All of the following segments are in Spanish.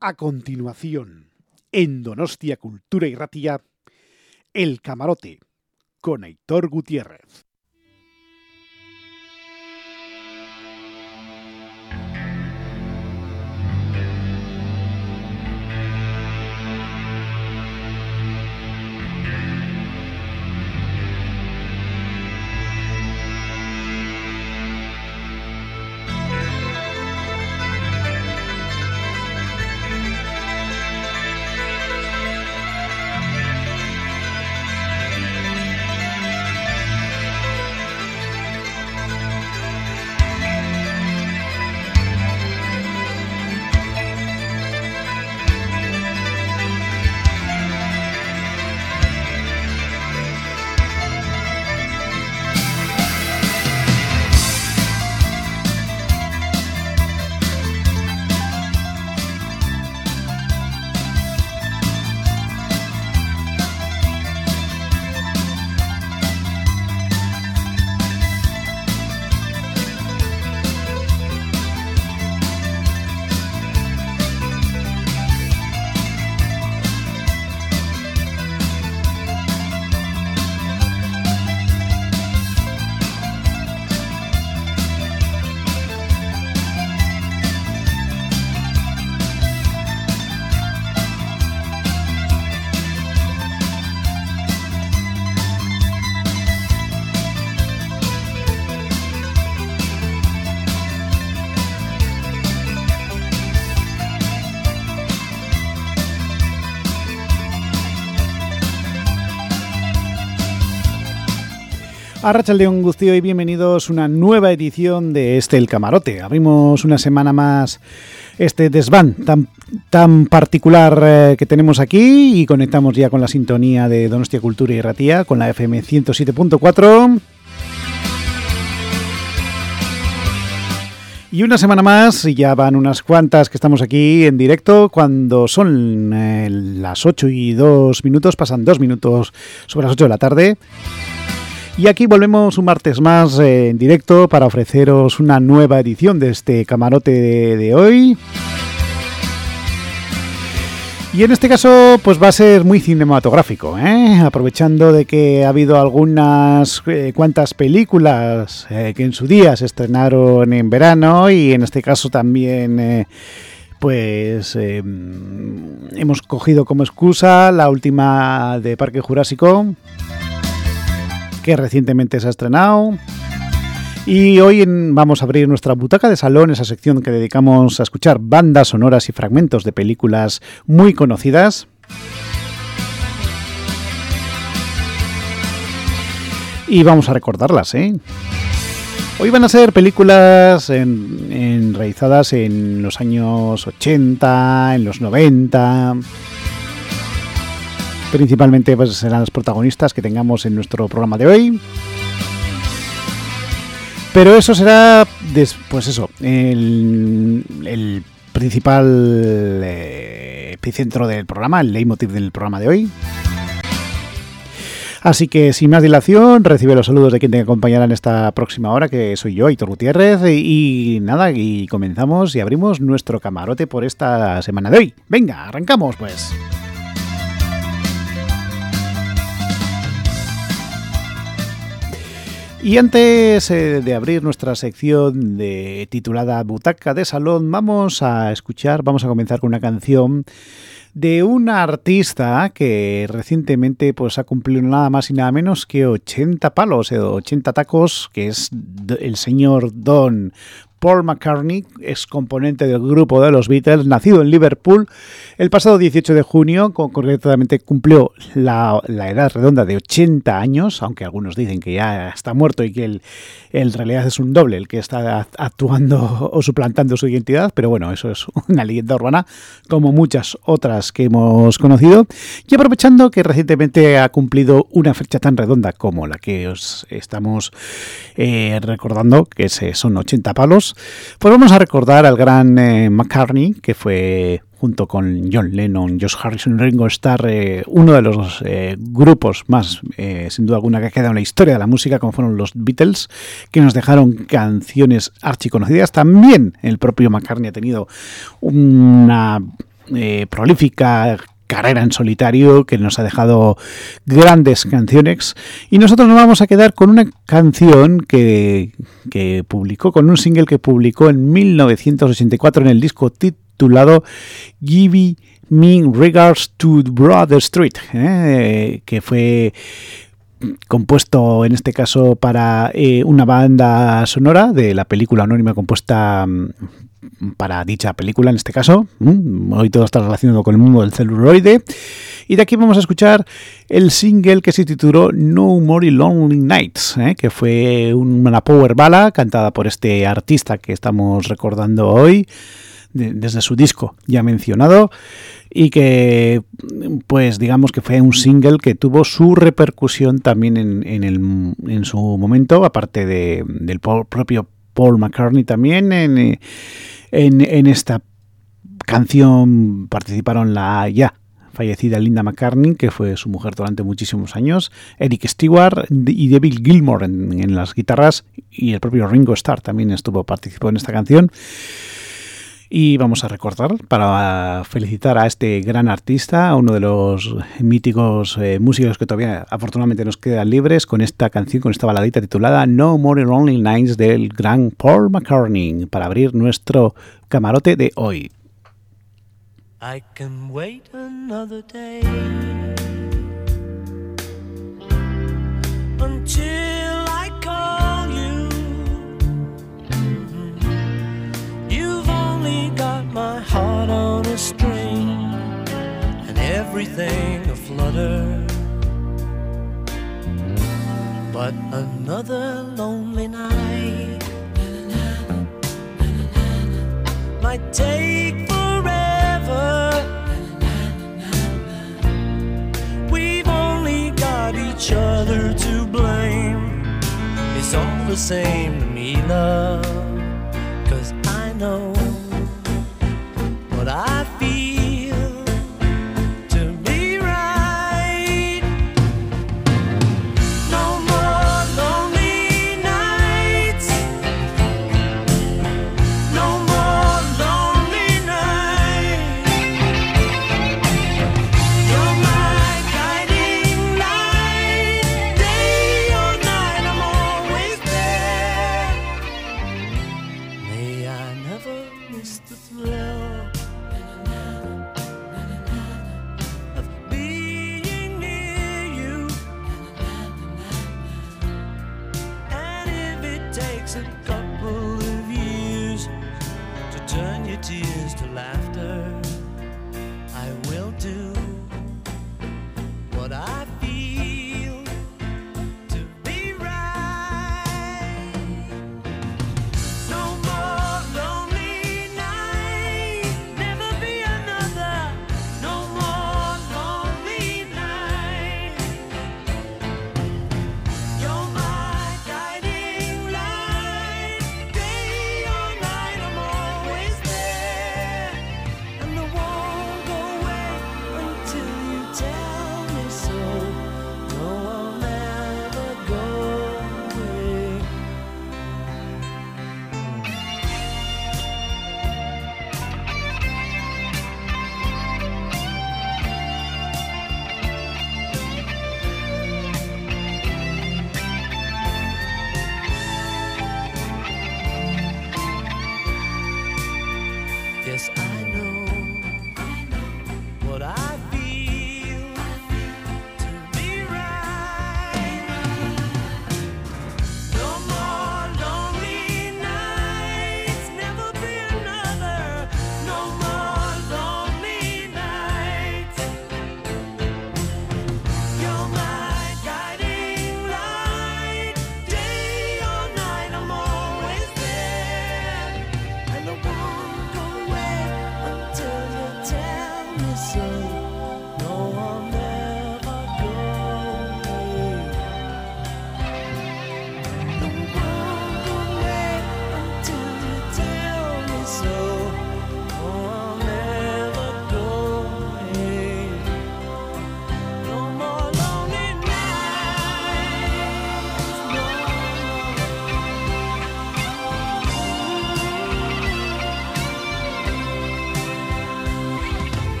A continuación, en Donostia Cultura y Ratilla, El Camarote, con Aitor Gutiérrez. Arrachaldeón Gustío y bienvenidos a una nueva edición de este El Camarote. Abrimos una semana más este desván tan, tan particular eh, que tenemos aquí y conectamos ya con la sintonía de Donostia Cultura y Ratía con la FM 107.4. Y una semana más, y ya van unas cuantas que estamos aquí en directo, cuando son eh, las 8 y 2 minutos, pasan 2 minutos sobre las 8 de la tarde. Y aquí volvemos un martes más eh, en directo para ofreceros una nueva edición de este camarote de, hoy. Y en este caso, pues va a ser muy cinematográfico, ¿eh? aprovechando de que ha habido algunas eh, cuantas películas que en su día se estrenaron en verano y en este caso también, pues hemos cogido como excusa la última de Parque Jurásico que recientemente se ha estrenado. Y hoy vamos a abrir nuestra butaca de salón, esa sección que dedicamos a escuchar bandas sonoras y fragmentos de películas muy conocidas. Y vamos a recordarlas, ¿eh? Hoy van a ser películas enraizadas en los años 80, en los 90 principalmente pues, serán los protagonistas que tengamos en nuestro programa de hoy. Pero eso será, pues eso, el, principal eh, epicentro del programa, el leitmotiv del programa de hoy. Así que sin más dilación, recibe los saludos de quien te acompañará en esta próxima hora, que soy yo, Hitor Gutiérrez, y, y nada, y comenzamos y abrimos nuestro camarote por esta semana de hoy. Venga, arrancamos pues. Y antes eh, de abrir nuestra sección titulada Butaca de Salón, vamos a escuchar, vamos a comenzar con una canción de una artista que recientemente pues, ha cumplido nada más y nada menos que 80 palos, 80 eh, tacos, que es el señor Don Paul McCartney, ex componente del grupo de los Beatles, nacido en Liverpool, el pasado 18 de junio, concretamente cumplió la, edad redonda de 80 años, aunque algunos dicen que ya está muerto y que en realidad es un doble el que está actuando o suplantando su identidad, pero bueno, eso es una leyenda urbana, como muchas otras que hemos conocido. Y aprovechando que recientemente ha cumplido una fecha tan redonda como la que os estamos eh, recordando, que son 80 palos, pues vamos a recordar al gran eh, McCartney, que fue junto con John Lennon, Josh Harrison Ringo Starr, eh, uno de los eh, grupos más, sin duda alguna, que ha quedado en la historia de la música, como fueron los Beatles, que nos dejaron canciones archiconocidas. También el propio McCartney ha tenido una prolífica carrera en solitario que nos ha dejado grandes canciones y nosotros nos vamos a quedar con una canción que, que publicó, con un single que publicó en 1984 en el disco titulado Give Me Regards to Brother Street, ¿eh? que fue compuesto en este caso para eh, una banda sonora de la película anónima compuesta mm, para dicha película en este caso. Hoy todo está relacionado con el mundo del celuloide. Y de aquí vamos a escuchar el single que se tituló No More Lonely Nights, ¿eh? que fue una power bala cantada por este artista que estamos recordando hoy desde su disco ya mencionado y que pues digamos que fue un single que tuvo su repercusión también en, el, en su momento, aparte de, del propio Paul McCartney también en, en, esta canción participaron la ya fallecida Linda McCartney, que fue su mujer durante muchísimos años, Eric Stewart y David Gilmour en, en, las guitarras y el propio Ringo Starr también estuvo participó en esta canción. Y vamos a recordar para felicitar a este gran artista, a uno de los míticos eh, músicos que todavía afortunadamente nos quedan libres con esta canción, con esta baladita titulada No More Lonely Nights del gran Paul McCartney para abrir nuestro camarote de hoy. Everything aflutter. But another lonely night might take forever. We've only got each other to blame. It's all the same to me, love. Cause I know what I feel.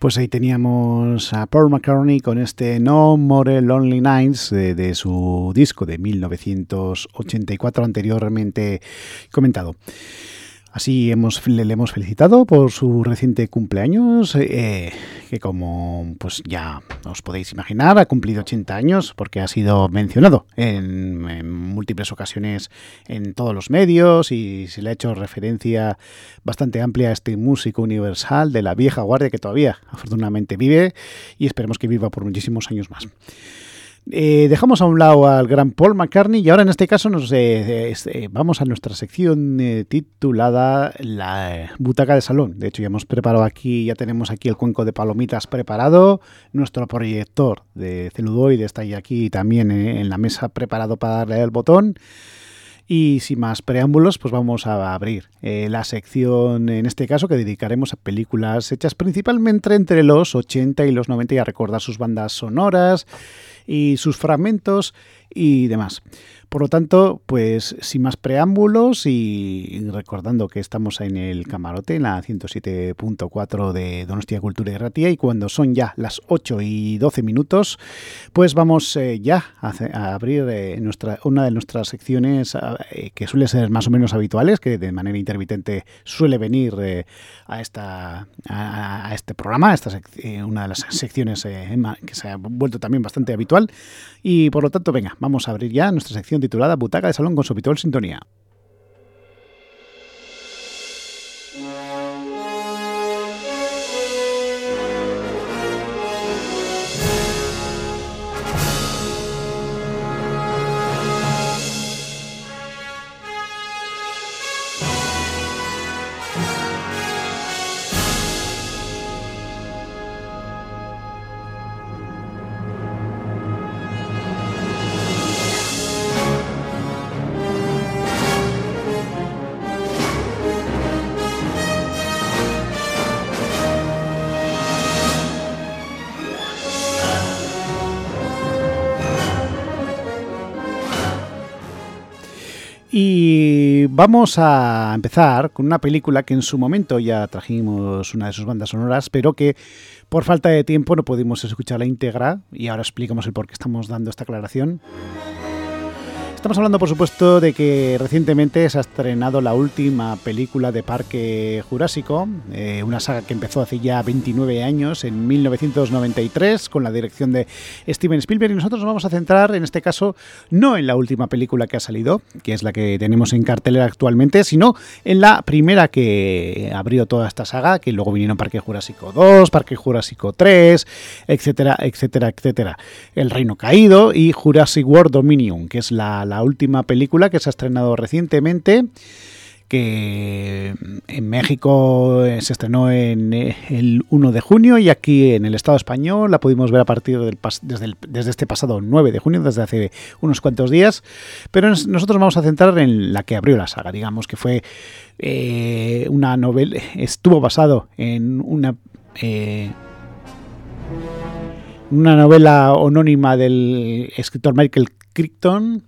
Pues ahí teníamos a Paul McCartney con este No More Lonely Nights de, su disco de 1984 anteriormente comentado. Así hemos, le, hemos felicitado por su reciente cumpleaños, eh, que como pues ya os podéis imaginar, ha cumplido 80 años porque ha sido mencionado en, múltiples ocasiones en todos los medios y se le ha hecho referencia bastante amplia a este músico universal de la vieja guardia que todavía afortunadamente vive y esperemos que viva por muchísimos años más. Eh, dejamos a un lado al gran Paul McCartney y ahora en este caso nos eh, eh, vamos a nuestra sección titulada La butaca de salón. De hecho ya hemos preparado aquí, ya tenemos aquí el cuenco de palomitas preparado, nuestro proyector de celuloide está aquí también en la mesa preparado para darle al botón. Y sin más preámbulos, pues vamos a abrir la sección, en este caso, que dedicaremos a películas hechas principalmente entre los 80 y los 90 y a recordar sus bandas sonoras y sus fragmentos y demás. Por lo tanto, pues sin más preámbulos y recordando que estamos en el camarote, en la 107.4 de Donostia Cultura y Ratia, y cuando son ya las 8 y 12 minutos, pues vamos eh, ya a, abrir eh, nuestra, una de nuestras secciones eh, que suele ser más o menos habituales, que de manera intermitente suele venir a, esta, a, este programa, esta una de las secciones que se ha vuelto también bastante habitual. Y por lo tanto, venga, vamos a abrir ya nuestra sección titulada Butaca de Salón con su habitual sintonía. Vamos a empezar con una película que en su momento ya trajimos una de sus bandas sonoras, pero que por falta de tiempo no pudimos escucharla íntegra y ahora explicamos el por qué estamos dando esta aclaración. Estamos hablando, por supuesto, de que recientemente se ha estrenado la última película de Parque Jurásico, eh, una saga que empezó hace ya 29 años, en 1993, con la dirección de Steven Spielberg. Y nosotros nos vamos a centrar, en este caso, no en la última película que ha salido, que es la que tenemos en cartelera actualmente, sino en la primera que abrió toda esta saga, que luego vinieron Parque Jurásico 2, Parque Jurásico 3, etcétera, etcétera, etcétera. El Reino Caído y Jurassic World Dominion, que es la la última película que se ha estrenado recientemente que en México eh, se estrenó en eh, el 1 de junio y aquí en el Estado español la pudimos ver a partir del desde, desde, este pasado 9 de junio, desde hace unos cuantos días, pero nosotros vamos a centrar en la que abrió la saga, digamos que fue eh, una novela, estuvo basado en una... una novela anónima del escritor Michael Crichton,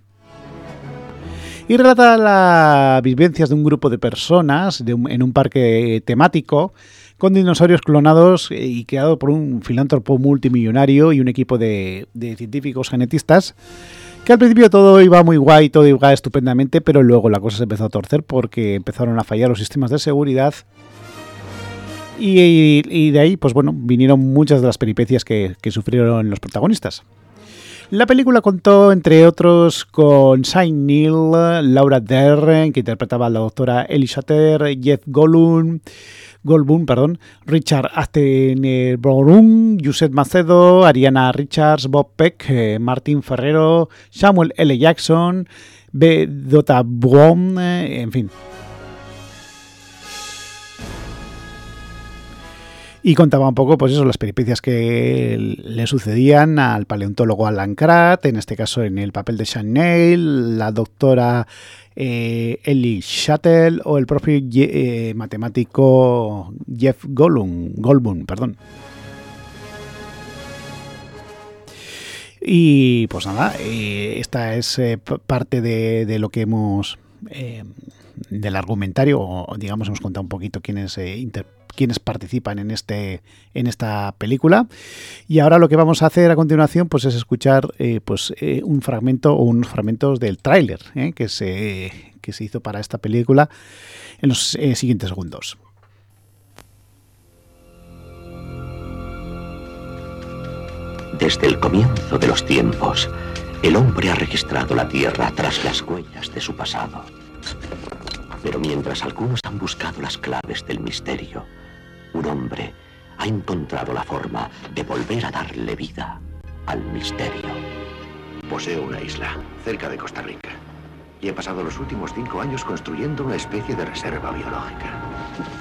y relata las vivencias de un grupo de personas en un parque temático con dinosaurios clonados y creado por un filántropo multimillonario y un equipo de, científicos genetistas que al principio todo iba muy guay, todo iba estupendamente, pero luego la cosa se empezó a torcer porque empezaron a fallar los sistemas de seguridad y, de ahí, pues bueno, vinieron muchas de las peripecias que sufrieron los protagonistas. La película contó, entre otros, con Shane Neill, Laura Dern, que interpretaba a la doctora Ellie Jeff Goldblum, Goldblum, perdón, Richard Attenborough, Joseph Macedo, Ariana Richards, Bob Peck, eh, Martin Ferrero, Samuel L. Jackson, B. Dota Blom, eh, en fin, y contaba un poco, pues eso, las peripecias que le sucedían al paleontólogo Alan Krat, en este caso en el papel de Neil, la doctora eh, Ellie Shuttle o el propio eh, matemático Jeff Goldblum, Goldblum perdón. Y pues nada, eh, esta es parte de, lo que hemos del argumentario, o digamos hemos contado un poquito quiénes, quienes participan en, este, en esta película. Y ahora lo que vamos a hacer a continuación pues, es escuchar eh, pues, eh, un fragmento o unos fragmentos del tráiler eh, que, se, que se hizo para esta película en los siguientes segundos. Desde el comienzo de los tiempos, el hombre ha registrado la Tierra tras las huellas de su pasado. Pero mientras algunos han buscado las claves del misterio, un hombre ha encontrado la forma de volver a darle vida al misterio. Poseo una isla cerca de Costa Rica y he pasado los últimos cinco años construyendo una especie de reserva biológica.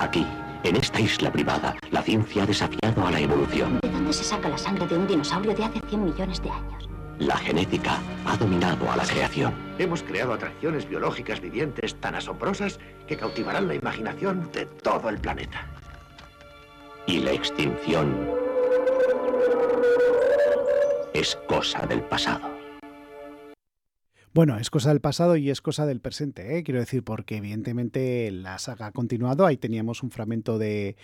Aquí, en esta isla privada, la ciencia ha desafiado a la evolución. ¿De dónde se saca la sangre de un dinosaurio de hace 100 millones de años? La genética ha dominado a la creación. Hemos creado atracciones biológicas vivientes tan asombrosas que cautivarán la imaginación de todo el planeta. Y la extinción es cosa del pasado. Bueno, es cosa del pasado y es cosa del presente, ¿eh? quiero decir, porque evidentemente la saga ha continuado. Ahí teníamos un fragmento de,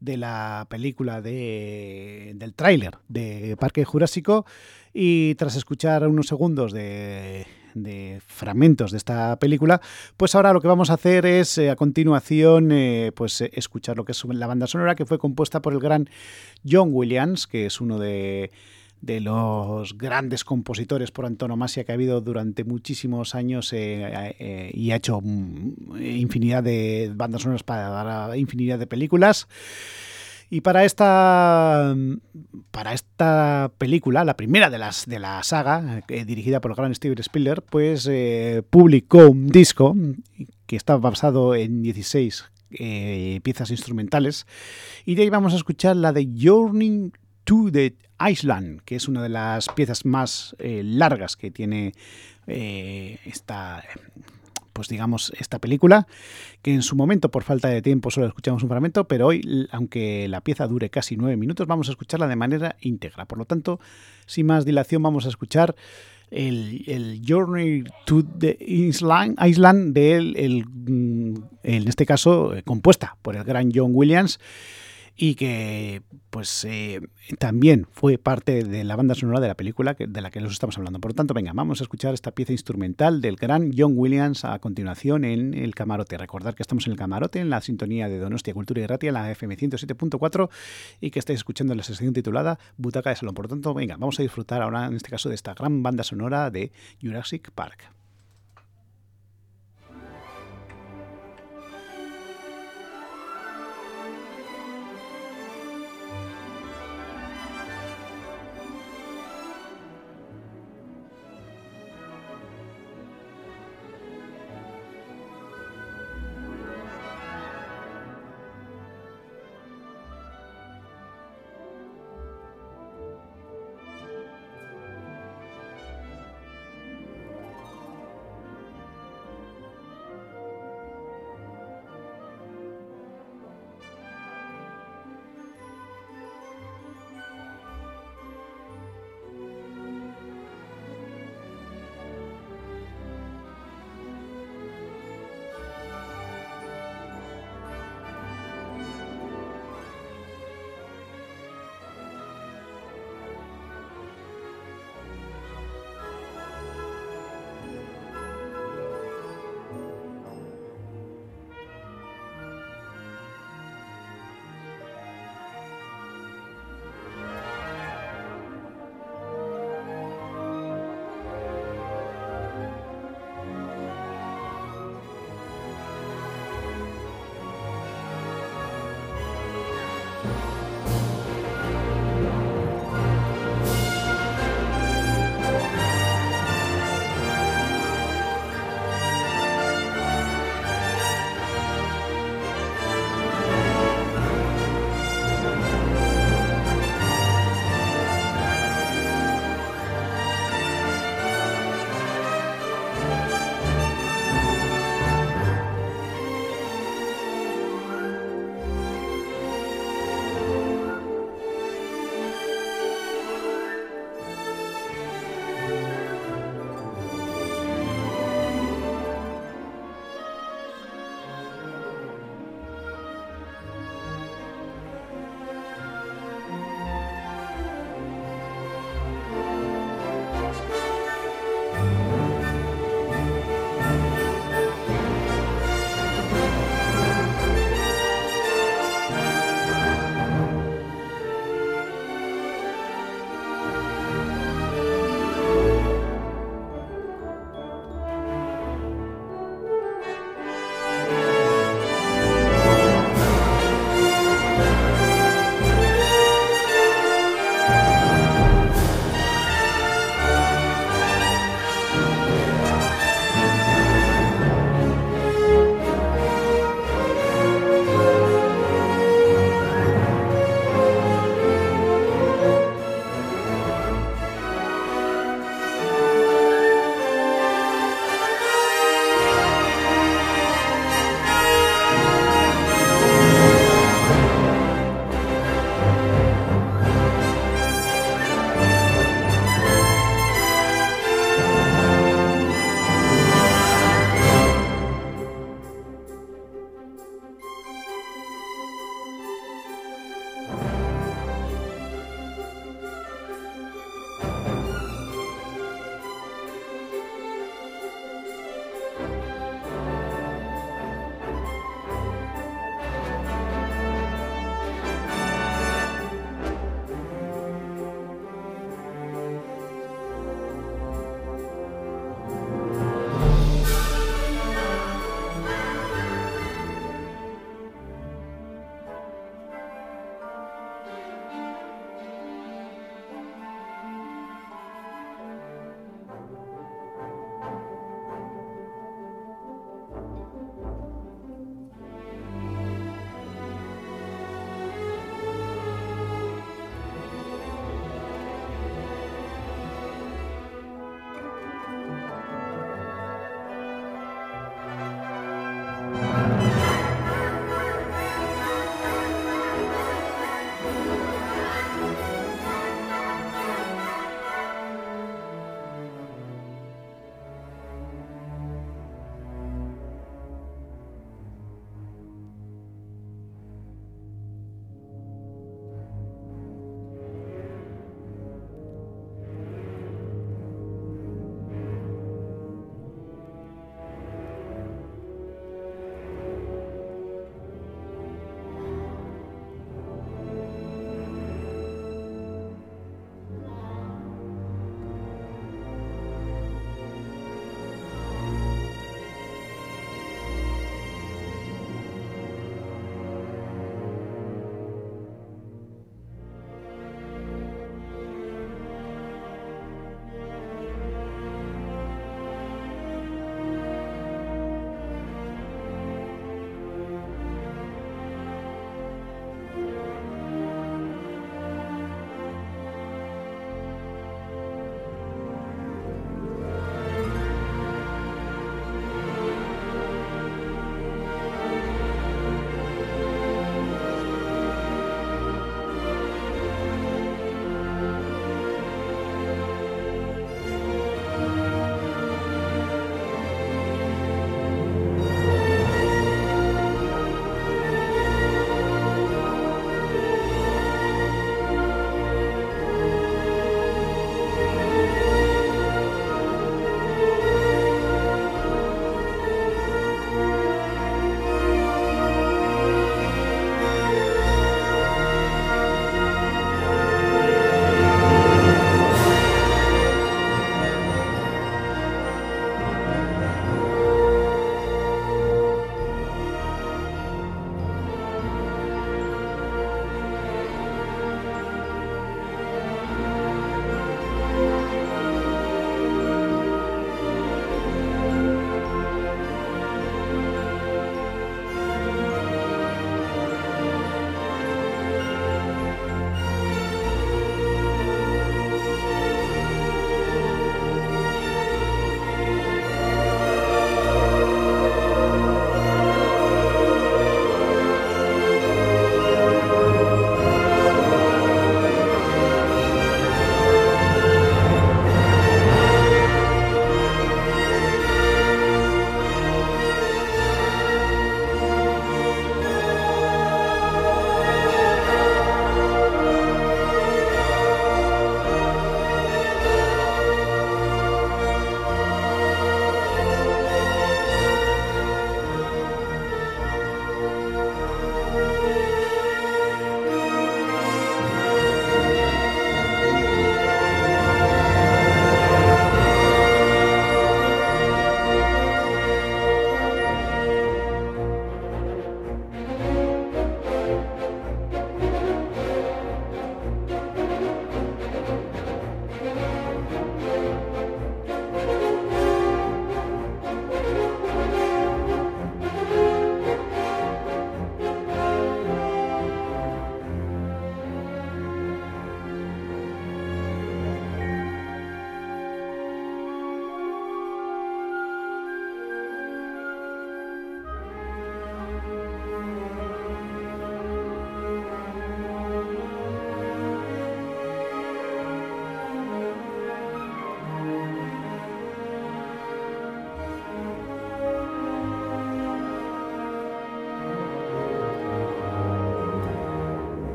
de la película de, del tráiler de Parque Jurásico y tras escuchar unos segundos de, de, fragmentos de esta película, pues ahora lo que vamos a hacer es eh, a continuación eh, pues escuchar lo que es la banda sonora que fue compuesta por el gran John Williams, que es uno de de los grandes compositores por antonomasia que ha habido durante muchísimos años eh, eh, y ha hecho mm, infinidad de bandas sonoras para, infinidad de películas. Y para esta, para esta película, la primera de las de la saga, eh, dirigida por el gran Steven Spielberg, pues publicó un disco que está basado en 16 piezas instrumentales. Y de ahí vamos a escuchar la de Journey to the Island, que es una de las piezas más eh, largas que tiene eh, esta pues digamos esta película que en su momento por falta de tiempo solo escuchamos un fragmento pero hoy aunque la pieza dure casi nueve minutos vamos a escucharla de manera íntegra. Por lo tanto sin más dilación vamos a escuchar el, Journey to the Island, Island de el, mm, en este caso eh, compuesta por el gran John Williams y que pues eh, también fue parte de la banda sonora de la película de la que nos estamos hablando. Por lo tanto, venga, vamos a escuchar esta pieza instrumental del gran John Williams a continuación en el camarote. Recordar que estamos en el camarote, en la sintonía de Donostia Cultura y Ratia, la FM 107.4 y que estáis escuchando la sesión titulada Butaca de Salón. Por lo tanto, venga, vamos a disfrutar ahora en este caso de esta gran banda sonora de Jurassic Park.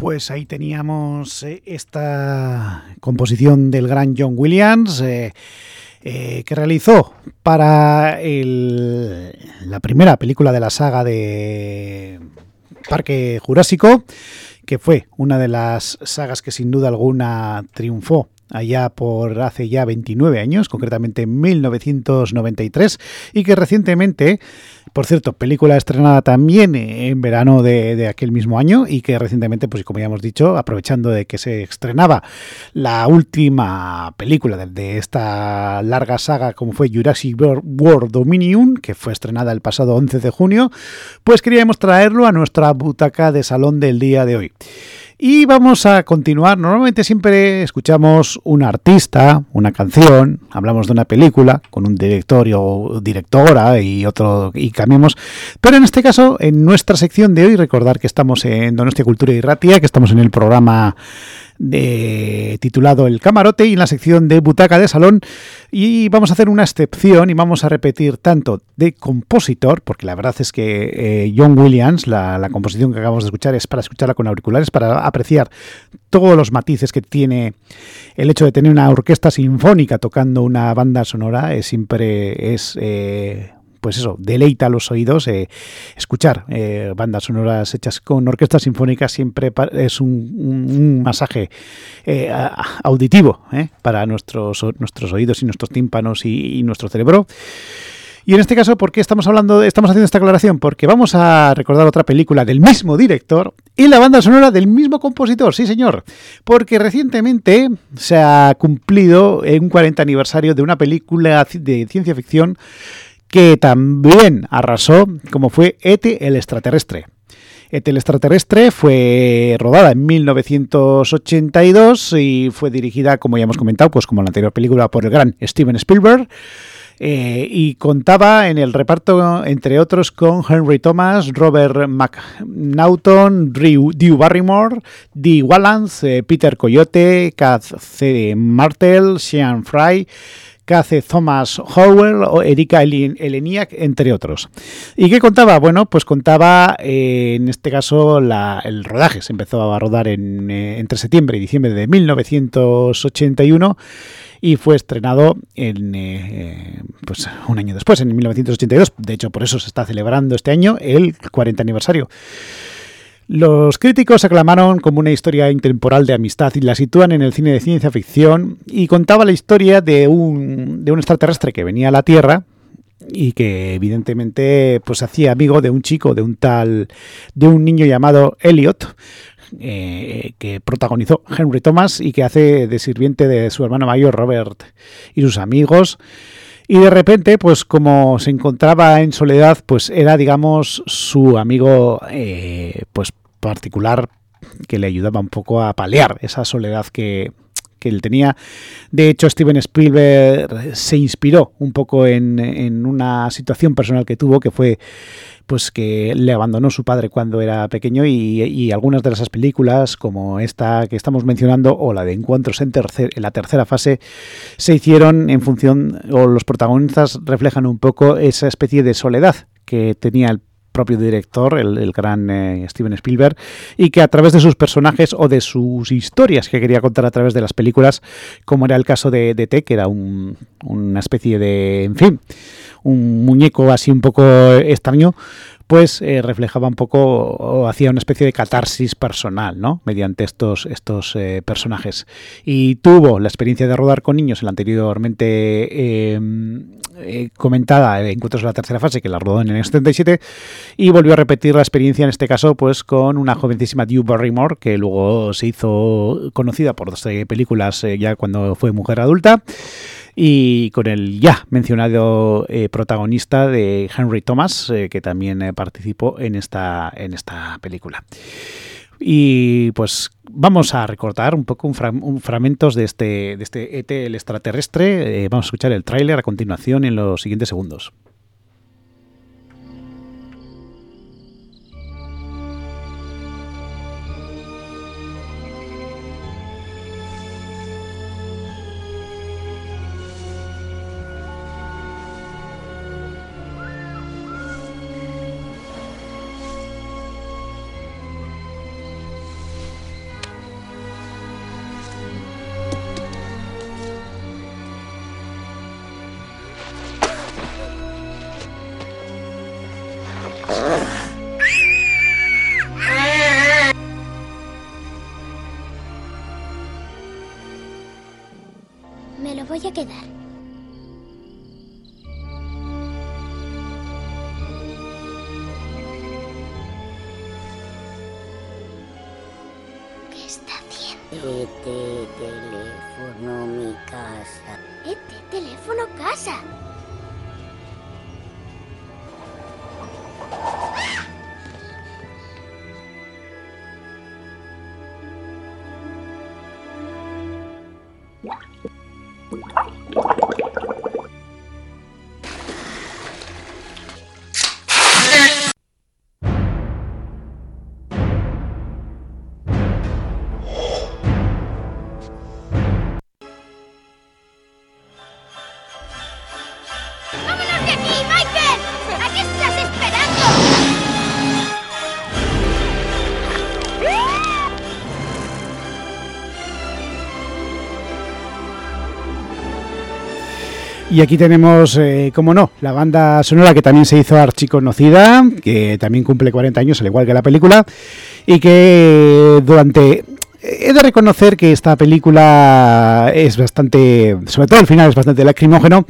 Pues ahí teníamos eh, esta composición del gran John Williams. Eh, eh, que realizó para la primera película de la saga de Parque Jurásico, que fue una de las sagas que sin duda alguna triunfó allá por hace ya 29 años, concretamente en 1993, y que recientemente, por cierto, película estrenada también en verano de, aquel mismo año y que recientemente, pues como ya hemos dicho, aprovechando de que se estrenaba la última película de, esta larga saga como fue Jurassic World Dominion, que fue estrenada el pasado 11 de junio, pues queríamos traerlo a nuestra butaca de salón del día de hoy. Y vamos a continuar. Normalmente siempre escuchamos un artista, una canción, hablamos de una película con un director o directora y otro y cambiamos. Pero en este caso, en nuestra sección de hoy, recordar que estamos en Donostia Cultura y Ratia, que estamos en el programa titulado El Camarote y en la sección de Butaca de Salón. Y vamos a hacer una excepción y vamos a repetir tanto de compositor, porque la verdad es que eh, John Williams, la, composición que acabamos de escuchar, es para escucharla con auriculares, para apreciar todos los matices que tiene el hecho de tener una orquesta sinfónica tocando una banda sonora, es siempre es... Eh, pues eso, deleita los oídos. Eh, escuchar eh, bandas sonoras hechas con orquestas sinfónicas siempre es un, masaje eh, auditivo para nuestros, nuestros oídos y nuestros tímpanos y, nuestro cerebro. Y en este caso, ¿por qué estamos hablando, estamos haciendo esta aclaración? Porque vamos a recordar otra película del mismo director y la banda sonora del mismo compositor, sí señor. Porque recientemente se ha cumplido un 40 aniversario de una película de ciencia ficción que también arrasó, como fue Ete el extraterrestre. Ete el extraterrestre fue rodada en 1982 y fue dirigida, como ya hemos comentado, pues como la anterior película por el gran Steven Spielberg. Eh, y contaba en el reparto, entre otros, con Henry Thomas, Robert McNaughton, Drew, Barrymore, Dee Wallace, eh, Peter Coyote, Kath C. Martel, Sean Fry, que Thomas Howell o Erika Eleniak, entre otros. ¿Y qué contaba? Bueno, pues contaba eh, en este caso el rodaje. Se empezó a rodar en, eh, entre septiembre y diciembre de 1981 y fue estrenado en, eh, pues un año después, en 1982. De hecho, por eso se está celebrando este año el 40 aniversario. Los críticos aclamaron como una historia intemporal de amistad y la sitúan en el cine de ciencia ficción y contaba la historia de un, de un extraterrestre que venía a la Tierra y que evidentemente pues hacía amigo de un chico, de un tal, de un niño llamado Elliot, eh, que protagonizó Henry Thomas y que hace de sirviente de su hermano mayor Robert y sus amigos. Y de repente, pues como se encontraba en soledad, pues era, digamos, su amigo, eh, pues particular que le ayudaba un poco a paliar esa soledad que, él tenía. De hecho, Steven Spielberg se inspiró un poco en, en, una situación personal que tuvo, que fue pues que le abandonó su padre cuando era pequeño y, algunas de esas películas, como esta que estamos mencionando, o la de Encuentros en, en la tercera fase, se hicieron en función, o los protagonistas reflejan un poco esa especie de soledad que tenía el propio director, el, gran eh, Steven Spielberg, y que a través de sus personajes o de sus historias que quería contar a través de las películas, como era el caso de, de T, que era una especie de, en fin, un muñeco así un poco extraño, pues eh, reflejaba un poco o hacía una especie de catarsis personal, ¿no? Mediante estos, estos eh, personajes. Y tuvo la experiencia de rodar con niños en la anteriormente em, eh, comentada Encuentros en la tercera fase, que la rodó en el 77, y volvió a repetir la experiencia en este caso, pues con una jovencísima Drew Barrymore, que luego se hizo conocida por dos películas ya cuando fue mujer adulta y con el ya mencionado eh, protagonista de Henry Thomas, eh, que también eh, participó en esta, en esta película. Y pues vamos a recortar un poco un, fragmentos de este, de este ET, el extraterrestre. vamos a escuchar el tráiler a continuación en los siguientes segundos. Y aquí tenemos, eh, como no, la banda sonora que también se hizo archiconocida, que también cumple 40 años, al igual que la película, y que durante... He de reconocer que esta película es bastante, sobre todo al final es bastante lacrimógeno,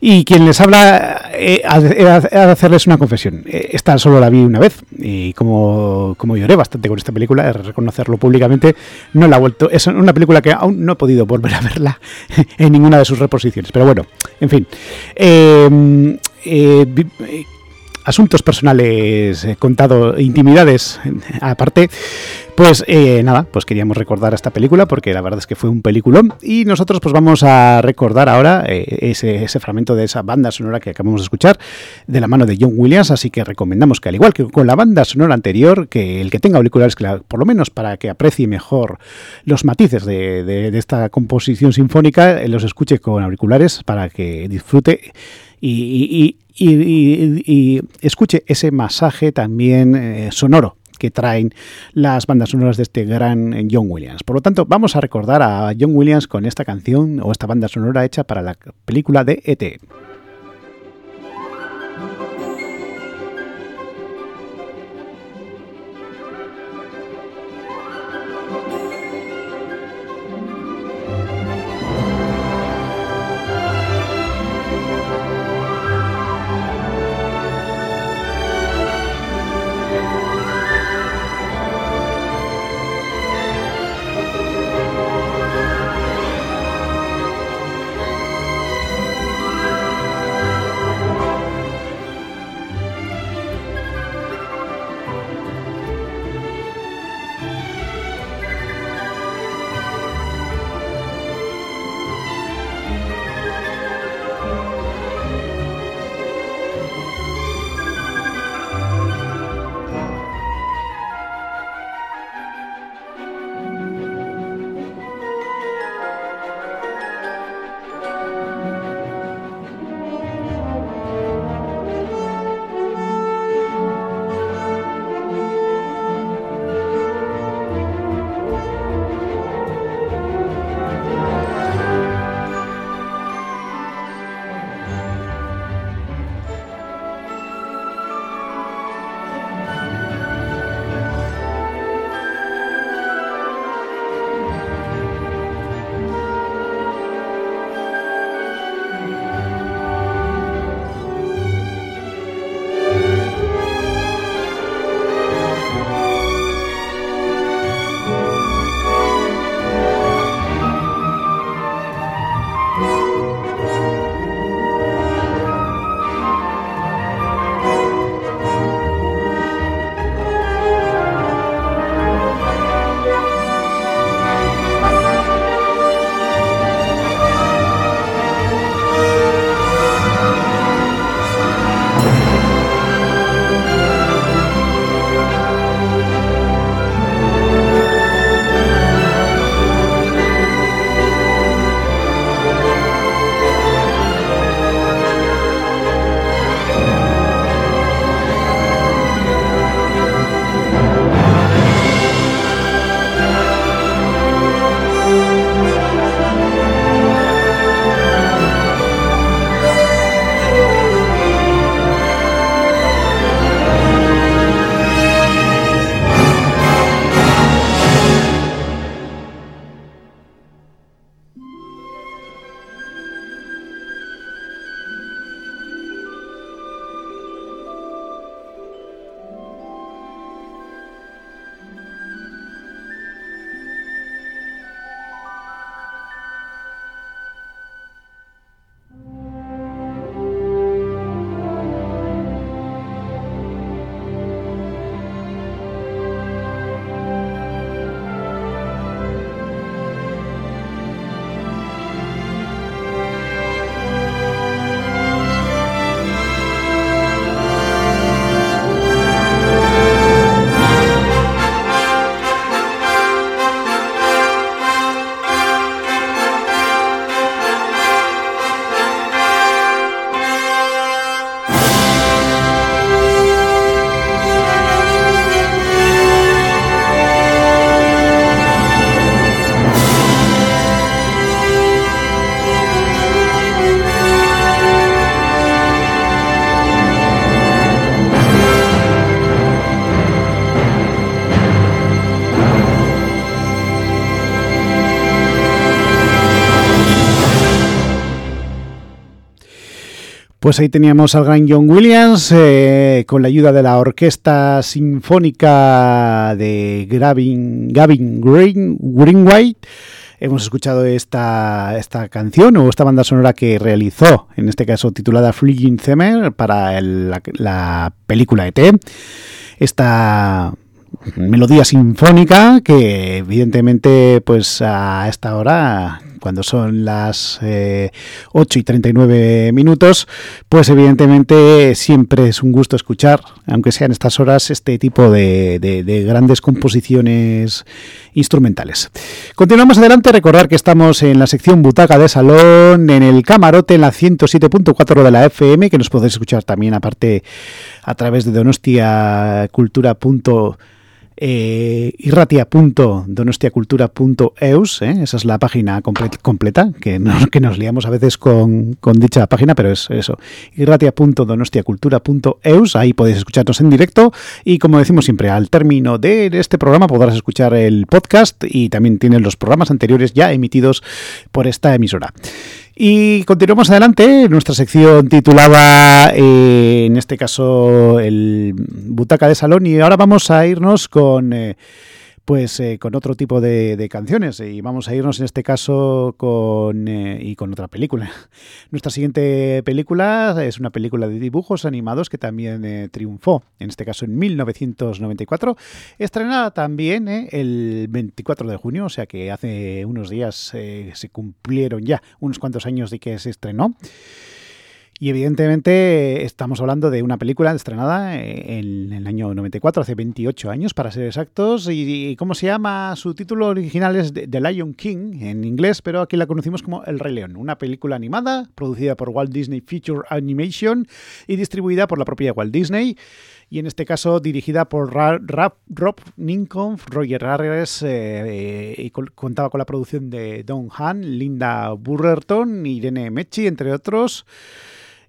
y quien les habla, eh, ha de ha de hacerles una confesión. Eh, Esta solo la vi una vez, y como, como lloré bastante con esta película, reconocerlo públicamente, no la he vuelto. Es una película que aún no he podido volver a verla en ninguna de sus reposiciones. Pero bueno, en fin. Eh, eh, eh, asuntos personales eh, contado, intimidades aparte, pues eh, nada, pues queríamos recordar esta película porque la verdad es que fue un peliculón y nosotros pues vamos a recordar ahora eh, ese, fragmento de esa banda sonora que acabamos de escuchar de la mano de John Williams, así que recomendamos que al igual que con la banda sonora anterior, que el que tenga auriculares, que por lo menos para que aprecie mejor los matices de, esta composición sinfónica, eh, los escuche con auriculares para que disfrute y escuche ese masaje también eh, sonoro que traen las bandas sonoras de este gran eh, John Williams. Por lo tanto, vamos a recordar a John Williams con esta canción o esta banda sonora hecha para la película de ET. Pues ahí teníamos al gran John Williams eh, con la ayuda de la Orquesta Sinfónica de Gavin, Gavin. Hemos escuchado esta, esta canción o esta banda sonora que realizó, en este caso titulada Fleeing Zemer, para la, la película ET. Esta melodía sinfónica que evidentemente pues a esta hora cuando son las 8 eh, y 39 minutos pues evidentemente siempre es un gusto escuchar aunque sean estas horas este tipo de, de grandes composiciones instrumentales. Continuamos adelante. Recordar que estamos en la sección butaca de salón en el camarote en la 107.4 de la FM que nos podéis escuchar también aparte a través de donostiacultura.com eh, irratia.donostiacultura.eus, ¿eh? esa es la página completa, que nos, liamos a veces con, dicha página, pero es eso, irratia.donostiacultura.eus, ahí podéis escucharnos en directo y como decimos siempre, al término de este programa podrás escuchar el podcast y también tienes los programas anteriores ya emitidos por esta emisora. Y continuamos adelante, nuestra sección titulada, eh, en este caso, el Butaca de Salón, y ahora vamos a irnos con... Eh, pues eh, con otro tipo de, canciones y vamos a irnos en este caso con eh, y con otra película. Nuestra siguiente película es una película de dibujos animados que también eh, triunfó, en este caso en 1994, estrenada también el 24 de junio, o sea que hace unos días se cumplieron ya unos cuantos años de que se estrenó. Y evidentemente estamos hablando de una película estrenada en el año 94, hace 28 años para ser exactos. Y, cómo se llama? Su título original es The Lion King en inglés, pero aquí la conocimos como El Rey León. Una película animada producida por Walt Disney Feature Animation y distribuida por la propia Walt Disney y en este caso dirigida por Rob Ninkoff, Roger Harris, eh, y contaba con la producción de Don Han, Linda Burrerton, Irene Mechi, entre otros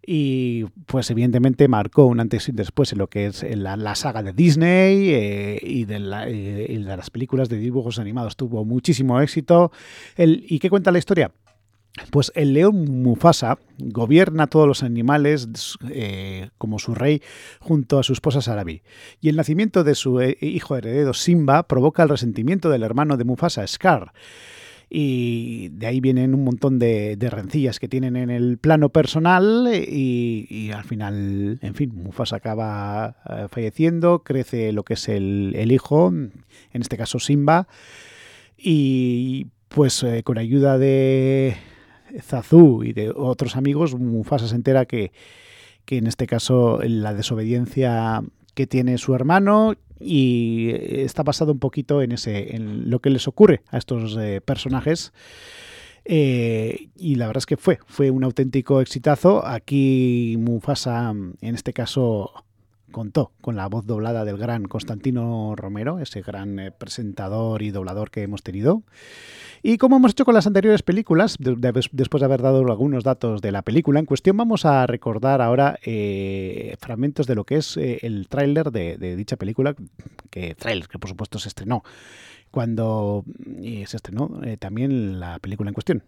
y pues evidentemente marcó un antes y después en lo que es la, saga de Disney eh, y, de eh, de las películas de dibujos animados. Tuvo muchísimo éxito. El, ¿Y qué cuenta la historia? Pues el león Mufasa gobierna a todos los animales eh, como su rey junto a su esposa Sarabi. Y el nacimiento de su hijo heredero Simba provoca el resentimiento del hermano de Mufasa, Scar y de ahí vienen un montón de, rencillas que tienen en el plano personal y, al final, en fin, Mufasa acaba eh, falleciendo, crece lo que es el, hijo, en este caso Simba, y pues eh, con ayuda de Zazu y de otros amigos, Mufasa se entera que, que en este caso la desobediencia que tiene su hermano y está basado un poquito en ese en lo que les ocurre a estos eh, personajes eh, y la verdad es que fue fue un auténtico exitazo. Aquí Mufasa en este caso contó con la voz doblada del gran Constantino Romero ese gran eh, presentador y doblador que hemos tenido y como hemos hecho con las anteriores películas, después de haber dado algunos datos de la película en cuestión, vamos a recordar ahora eh, fragmentos de lo que es eh, el tráiler de, dicha película, que tráiler que por supuesto se estrenó cuando se estrenó también la película en cuestión.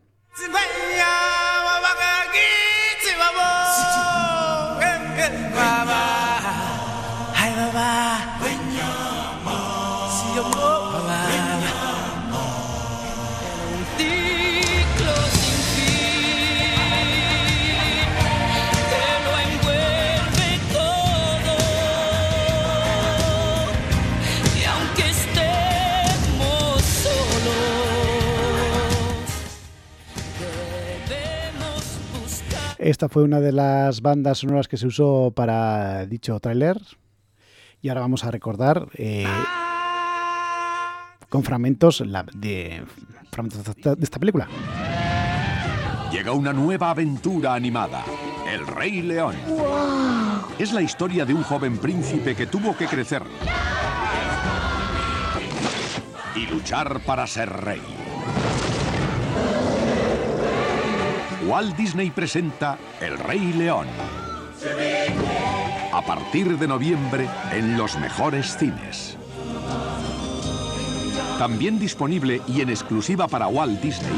Esta fue una de las bandas sonoras que se usó para dicho tráiler. Y ahora vamos a recordar eh, con fragmentos, de, de esta película. Llega una nueva aventura animada, El Rey León. Es la historia de un joven príncipe que tuvo que crecer y luchar para ser rey. Walt Disney presenta El Rey León. A partir de noviembre en los mejores cines. También disponible y en exclusiva para Walt Disney.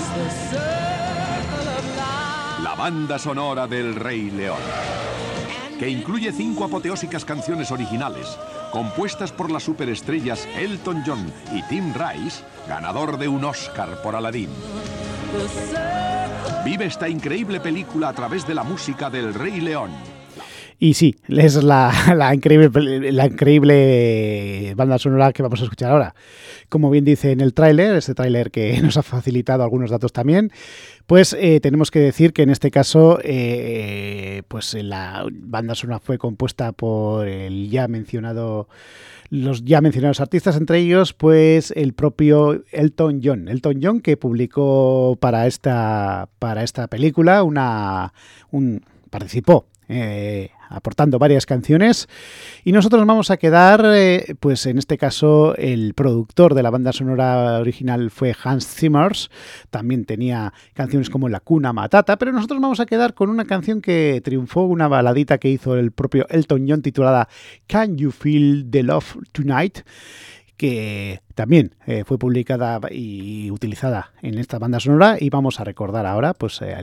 La banda sonora del Rey León, que incluye cinco apoteósicas canciones originales, compuestas por las superestrellas Elton John y Tim Rice, ganador de un Oscar por Aladdin. Vive esta increíble película a través de la música del Rey León. Y sí, es la, increíble banda sonora que vamos a escuchar ahora. Como bien dice en el tráiler, este tráiler que nos ha facilitado algunos datos también, pues eh, tenemos que decir que en este caso eh, pues la banda sonora fue compuesta por el ya mencionado los ya mencionados artistas, entre ellos, pues el propio Elton John. Elton John que publicó para esta, para esta película una. Un, participó eh, aportando varias canciones y nosotros vamos a quedar, eh, pues en este caso el productor de la banda sonora original fue Hans Zimmer, también tenía canciones como La Cuna Matata, pero nosotros vamos a quedar con una canción que triunfó, una baladita que hizo el propio Elton John titulada Can You Feel the Love Tonight? Que también eh, fue publicada y utilizada en esta banda sonora y vamos a recordar ahora, pues eh,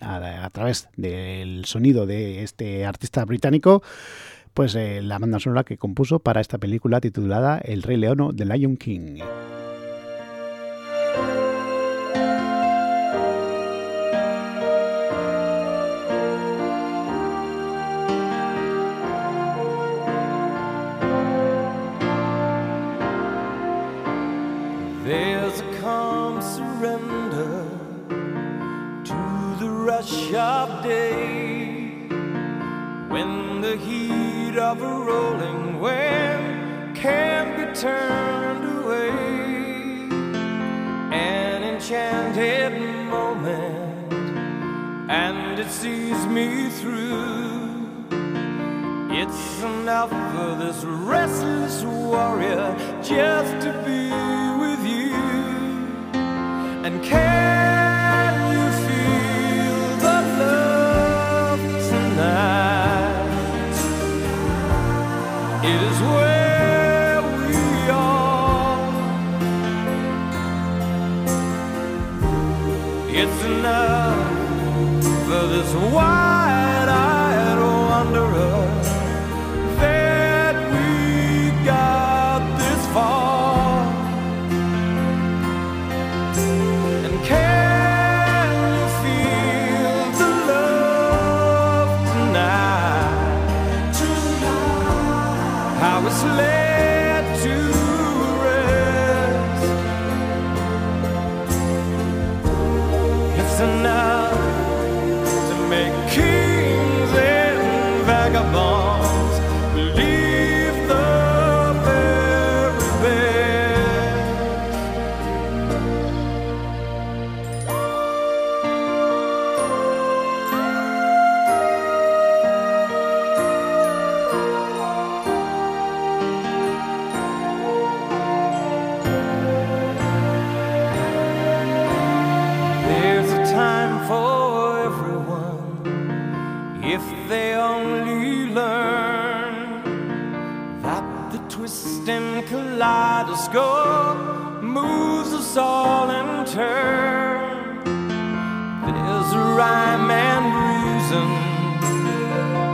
a, través del sonido de este artista británico, pues eh, la banda sonora que compuso para esta película titulada El Rey León de Lion King. Rush of day when the heat of a rolling wave can be turned away. An enchanted moment, and it sees me through. It's enough for this restless warrior just to be with you. And can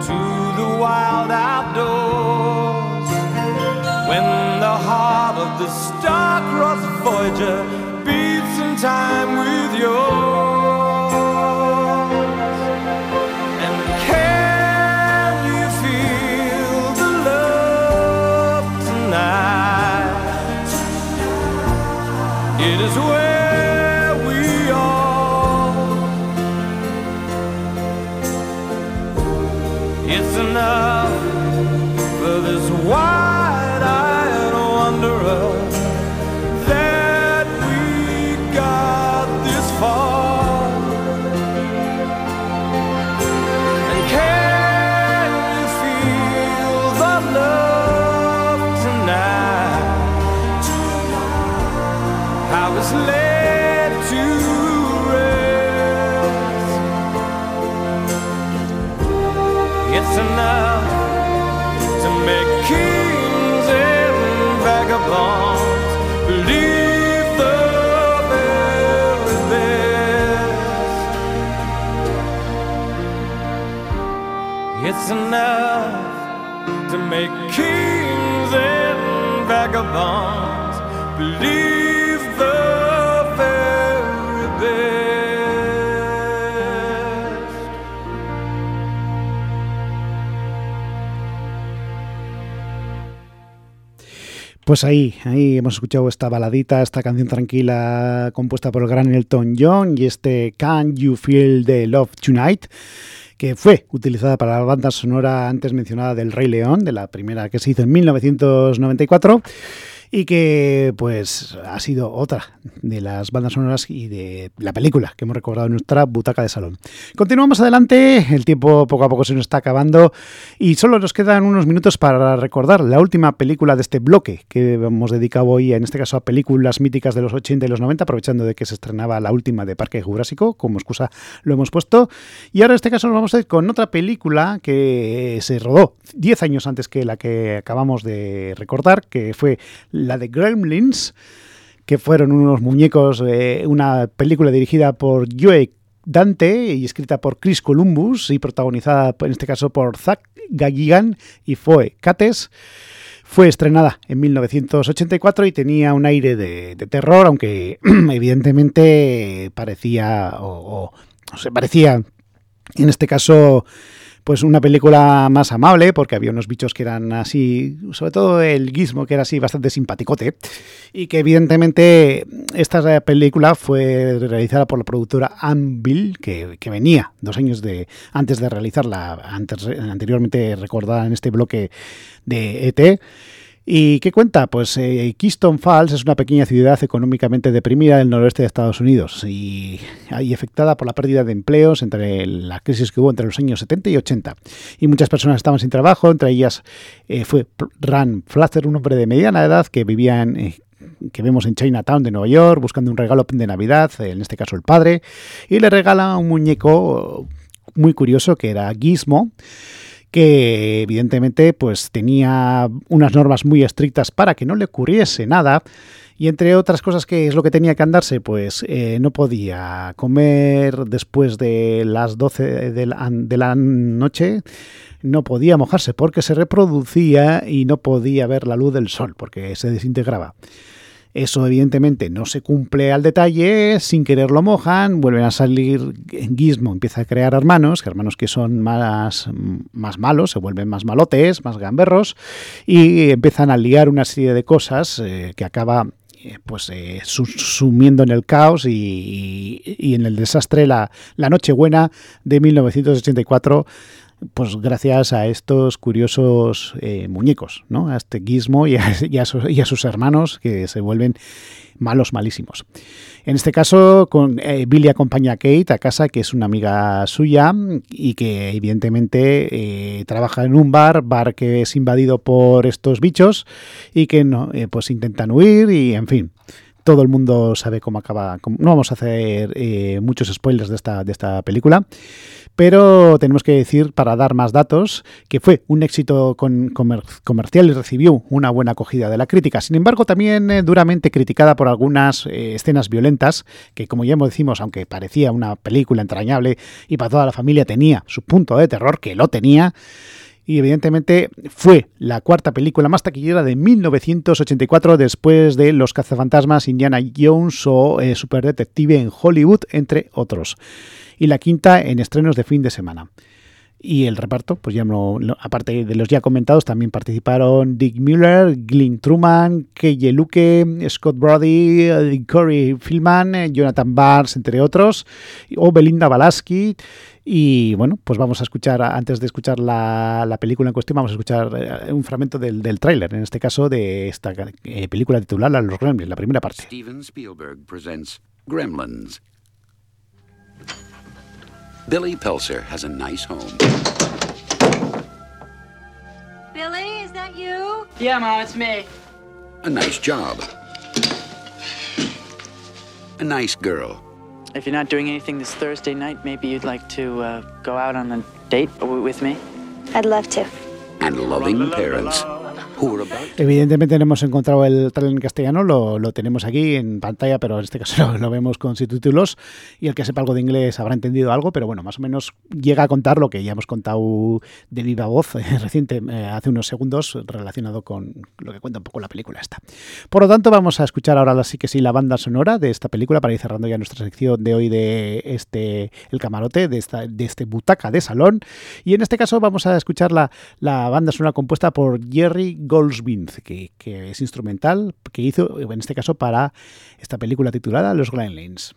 to the wild outdoors when the heart of the star-crossed Voyager beats in time with yours. Pues ahí, ahí hemos escuchado esta baladita, esta canción tranquila compuesta por el gran Elton John y este Can You Feel the Love Tonight que fue utilizada para la banda sonora antes mencionada del Rey León, de la primera que se hizo en 1994 y que pues ha sido otra de las bandas sonoras y de la película que hemos recordado en nuestra butaca de salón. Continuamos adelante, el tiempo poco a poco se nos está acabando y solo nos quedan unos minutos para recordar la última película de este bloque que hemos dedicado hoy, en este caso a películas míticas de los 80 y los 90, aprovechando de que se estrenaba la última de Parque Jurásico, como excusa lo hemos puesto. Y ahora en este caso nos vamos a ir con otra película que se rodó 10 años antes que la que acabamos de recordar, que fue la de Gremlins, que fueron unos muñecos, una película dirigida por Joe Dante y escrita por Chris Columbus y protagonizada en este caso por Zach Gagigan y Foe Cates. Fue estrenada en 1984 y tenía un aire de, de terror, aunque evidentemente parecía o, o, o se parecía en este caso pues una película más amable, porque había unos bichos que eran así, sobre todo el Gizmo, que era así bastante simpaticote, y que evidentemente esta película fue realizada por la productora Anvil, que, que venía dos años de antes de realizarla, antes, anteriormente recordada en este bloque de ET. ¿Y qué cuenta? Pues eh, Keystone Falls es una pequeña ciudad económicamente deprimida del noroeste de Estados Unidos y, y, afectada por la pérdida de empleos entre la crisis que hubo entre los años 70 y 80. Y muchas personas estaban sin trabajo, entre ellas eh, fue Ran Flatzer, un hombre de mediana edad que vivía en... Eh, que vemos en Chinatown de Nueva York buscando un regalo de Navidad, en este caso el padre, y le regala un muñeco muy curioso que era Gizmo, que evidentemente pues tenía unas normas muy estrictas para que no le ocurriese nada y entre otras cosas que es lo que tenía que andarse pues eh, no podía comer después de las 12 de la, de la noche no podía mojarse porque se reproducía y no podía ver la luz del sol porque se desintegraba. Eso evidentemente no se cumple al detalle, sin querer lo mojan, vuelven a salir Gizmo, empieza a crear hermanos, hermanos que son más, más malos, se vuelven más malotes, más gamberros, y empiezan a liar una serie de cosas eh, que acaba pues eh, sumiendo en el caos y, y, en el desastre la, la Nochebuena de 1984 pues gracias a estos curiosos eh, muñecos, ¿no? A este Gizmo y a, sus hermanos que se vuelven malos, malísimos. En este caso, eh, Billy acompaña a Kate a casa, que es una amiga suya y que evidentemente eh, trabaja en un bar, bar que es invadido por estos bichos y que no, pues intentan huir y en fin todo el mundo sabe cómo acaba. No vamos a hacer muchos spoilers de esta, de esta película, pero tenemos que decir, para dar más datos, que fue un éxito con, comer, comercial y recibió una buena acogida de la crítica. Sin embargo, también eh, duramente criticada por algunas eh, escenas violentas, que como ya decimos, aunque parecía una película entrañable y para toda la familia tenía su punto de terror, que lo tenía, y evidentemente fue la cuarta película más taquillera de 1984 después de Los cazafantasmas, Indiana Jones o eh, Super Detective en Hollywood, entre otros. Y la quinta en estrenos de fin de semana. Y el reparto, pues ya no, no, aparte de los ya comentados, también participaron Dick Mueller, Glyn Truman, Keye Luke, Scott Brody, Corey Philman, Jonathan Barnes, entre otros, o Belinda Balaski. Y bueno, pues vamos a escuchar, antes de escuchar la, la película en cuestión, vamos a escuchar eh, un fragmento del, del tráiler, en este caso de esta eh, película titulada Los Gremlins, la primera parte. Steven Spielberg presents Gremlins. Billy Pelser has a nice home. Billy, is that you? Yeah, Mom, it's me. A nice job. A nice girl. If you're not doing anything this Thursday night, maybe you'd like to uh, go out on a date with me? I'd love to. And loving parents. Evidentemente no hemos encontrado el trailer en castellano, lo, lo, tenemos aquí en pantalla, pero en este caso lo, vemos con subtítulos y el que sepa algo de inglés habrá entendido algo, pero bueno, más o menos llega a contar lo que ya hemos contado de viva voz eh, reciente, eh, hace unos segundos, relacionado con lo que cuenta un poco la película esta. Por lo tanto, vamos a escuchar ahora sí que sí la banda sonora de esta película para ir cerrando ya nuestra sección de hoy de este El Camarote, de, esta, de este butaca de salón. Y en este caso vamos a escuchar la, la banda sonora compuesta por Jerry Goldsmith, que, que es instrumental, que hizo en este caso para esta película titulada Los Gremlins.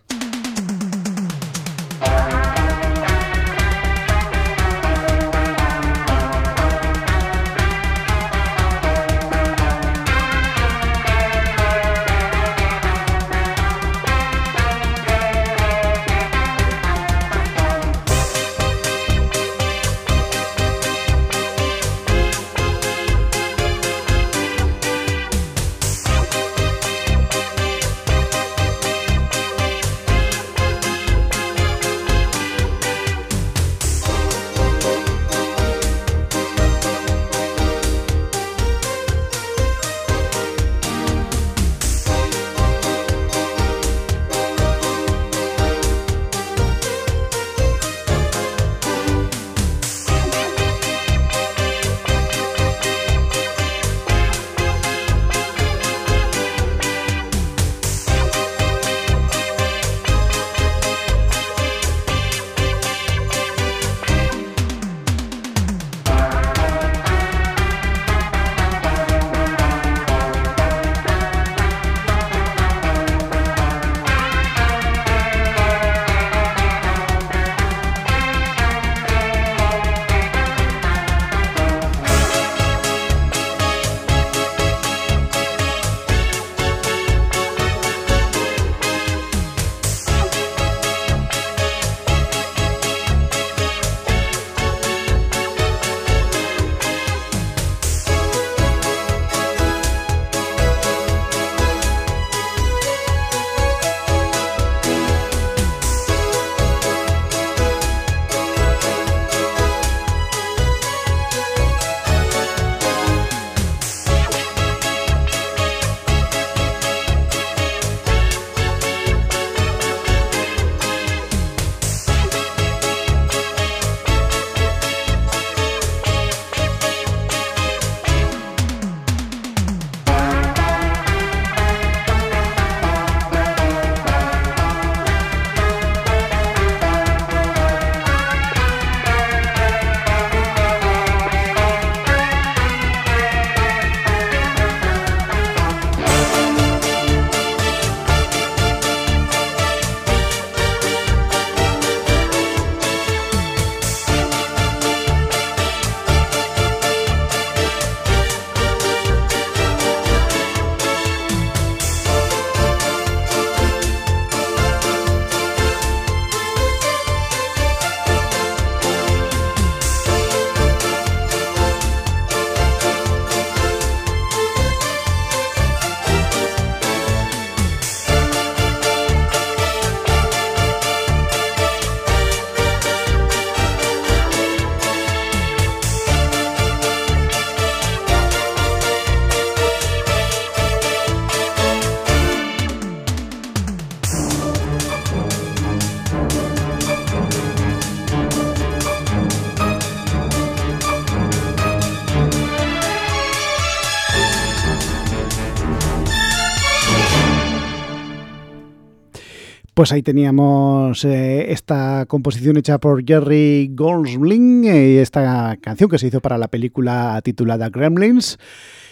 Pues ahí teníamos eh, esta composición hecha por Jerry Goldsbling, eh, esta canción que se hizo para la película titulada Gremlins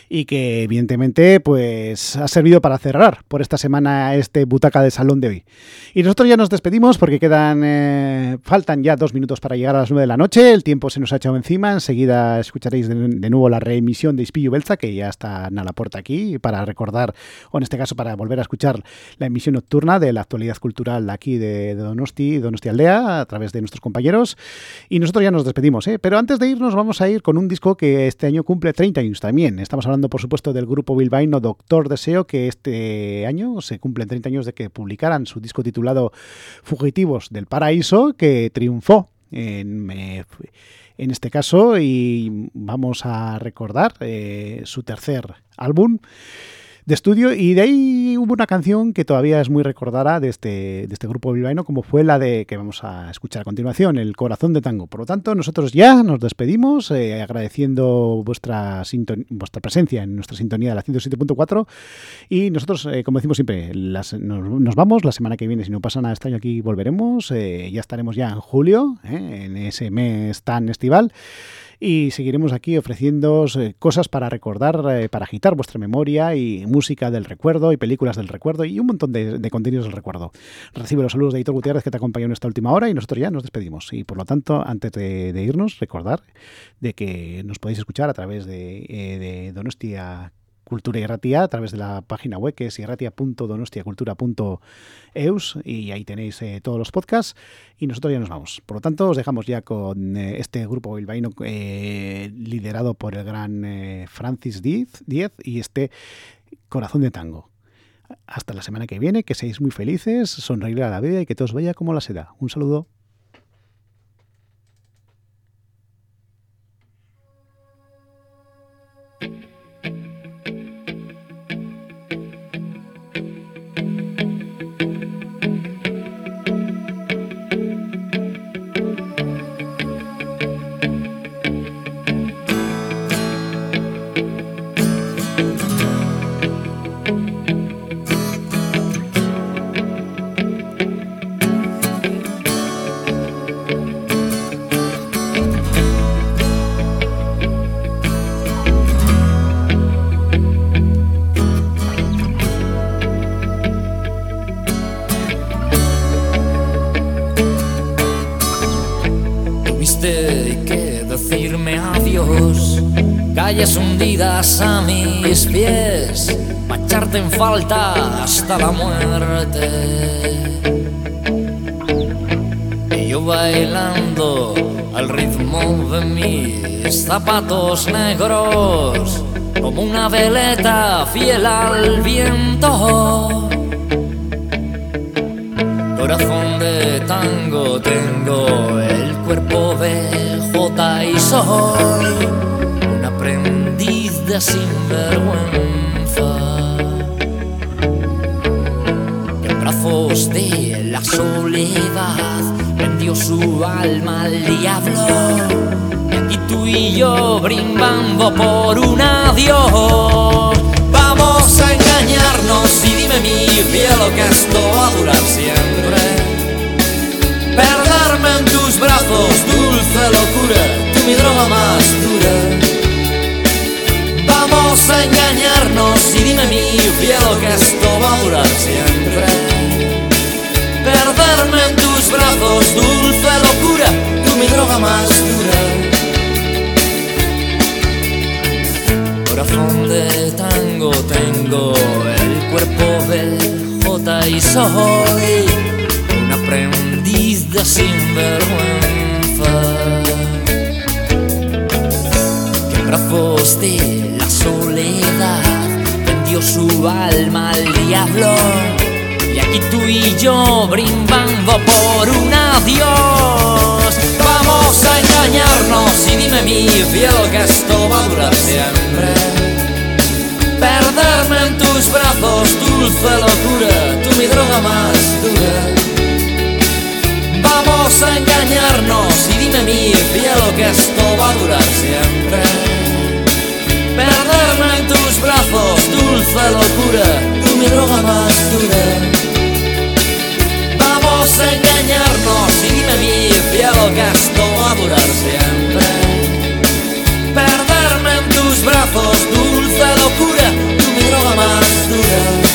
y que evidentemente pues ha servido para cerrar por esta semana este butaca de salón de hoy. Y nosotros ya nos despedimos porque quedan eh, faltan ya dos minutos para llegar a las nueve de la noche, el tiempo se nos ha echado encima, enseguida escucharéis de, nuevo la reemisión de Ispillo Belza que ya está a la puerta aquí para recordar, o en este caso para volver a escuchar la emisión nocturna de la actualidad cultural aquí de, de Donosti, Donosti Aldea a través de nuestros compañeros y nosotros ya nos despedimos, ¿eh? pero antes de irnos vamos a ir con un disco que este año cumple 30 años también, estamos hablando por supuesto del grupo bilbaíno Doctor Deseo, que este año se cumplen 30 años de que publicaran su disco titulado Fugitivos del Paraíso, que triunfó en, eh, en este caso. Y vamos a recordar eh, su tercer álbum de estudio y de ahí hubo una canción que todavía es muy recordada de este, de este grupo bilbaíno como fue la de que vamos a escuchar a continuación, El Corazón de Tango. Por lo tanto, nosotros ya nos despedimos eh, agradeciendo vuestra, vuestra presencia en nuestra sintonía de la 107.4 y nosotros, eh, como decimos siempre, las, nos, nos, vamos la semana que viene, si no pasa nada este año aquí volveremos, eh, ya estaremos ya en julio, en ese mes tan estival y seguiremos aquí ofreciendo eh, cosas para recordar, eh, para agitar vuestra memoria y música del recuerdo y películas del recuerdo y un montón de, contenidos del recuerdo. Recibe los saludos de Editor Gutiérrez que te acompañó en esta última hora y nosotros ya nos despedimos. Y por lo tanto, antes de, de irnos, recordar de que nos podéis escuchar a través de, eh, de Donostia Cultura Irratia a través de la página web que es irratia.donostiacultura.eus y ahí tenéis eh, todos los podcasts y nosotros ya nos vamos. Por lo tanto, os dejamos ya con eh, este grupo bilbaíno eh, liderado por el gran Francis Diez y este Corazón de Tango. Hasta la semana que viene, que seáis muy felices, sonreír a la vida y que todo os vaya como la seda. Un saludo. Calles hundidas a mis pies, pa' echarte en falta hasta la muerte. Y yo bailando al ritmo de mis zapatos negros, como una veleta fiel al viento. Corazón de tango tengo el cuerpo de Jota y soy de sinvergüenza. En brazos de la soledad vendió su alma al diablo. Y aquí tú y yo brimbando por un adiós. Vamos a engañarnos y dime mi cielo que esto va a durar siempre. Perderme en tus brazos, dulce locura, tú mi droga más. Vamos a engañarnos y dime mi cielo que esto va a durar siempre. Perderme en tus brazos, dulce locura, tú mi droga más dura. Corazón de tango tengo el cuerpo de Jota y soy un aprendiz de sinvergüenza brazos de la soledad vendió su alma al diablo y aquí tú y yo brimbando por un adiós vamos a engañarnos y dime mi cielo que esto va a durar siempre perderme en tus brazos, dulce locura, tú mi droga más dura. Vamos a engañarnos y dime mi cielo que esto va a durar siempre. Perderme en tus brazos, dulce locura, tú mi droga más dura. Vamos a engañarnos y dime mi fiado que esto va a durar siempre. Perderme en tus brazos, dulce locura, tú mi droga más dura.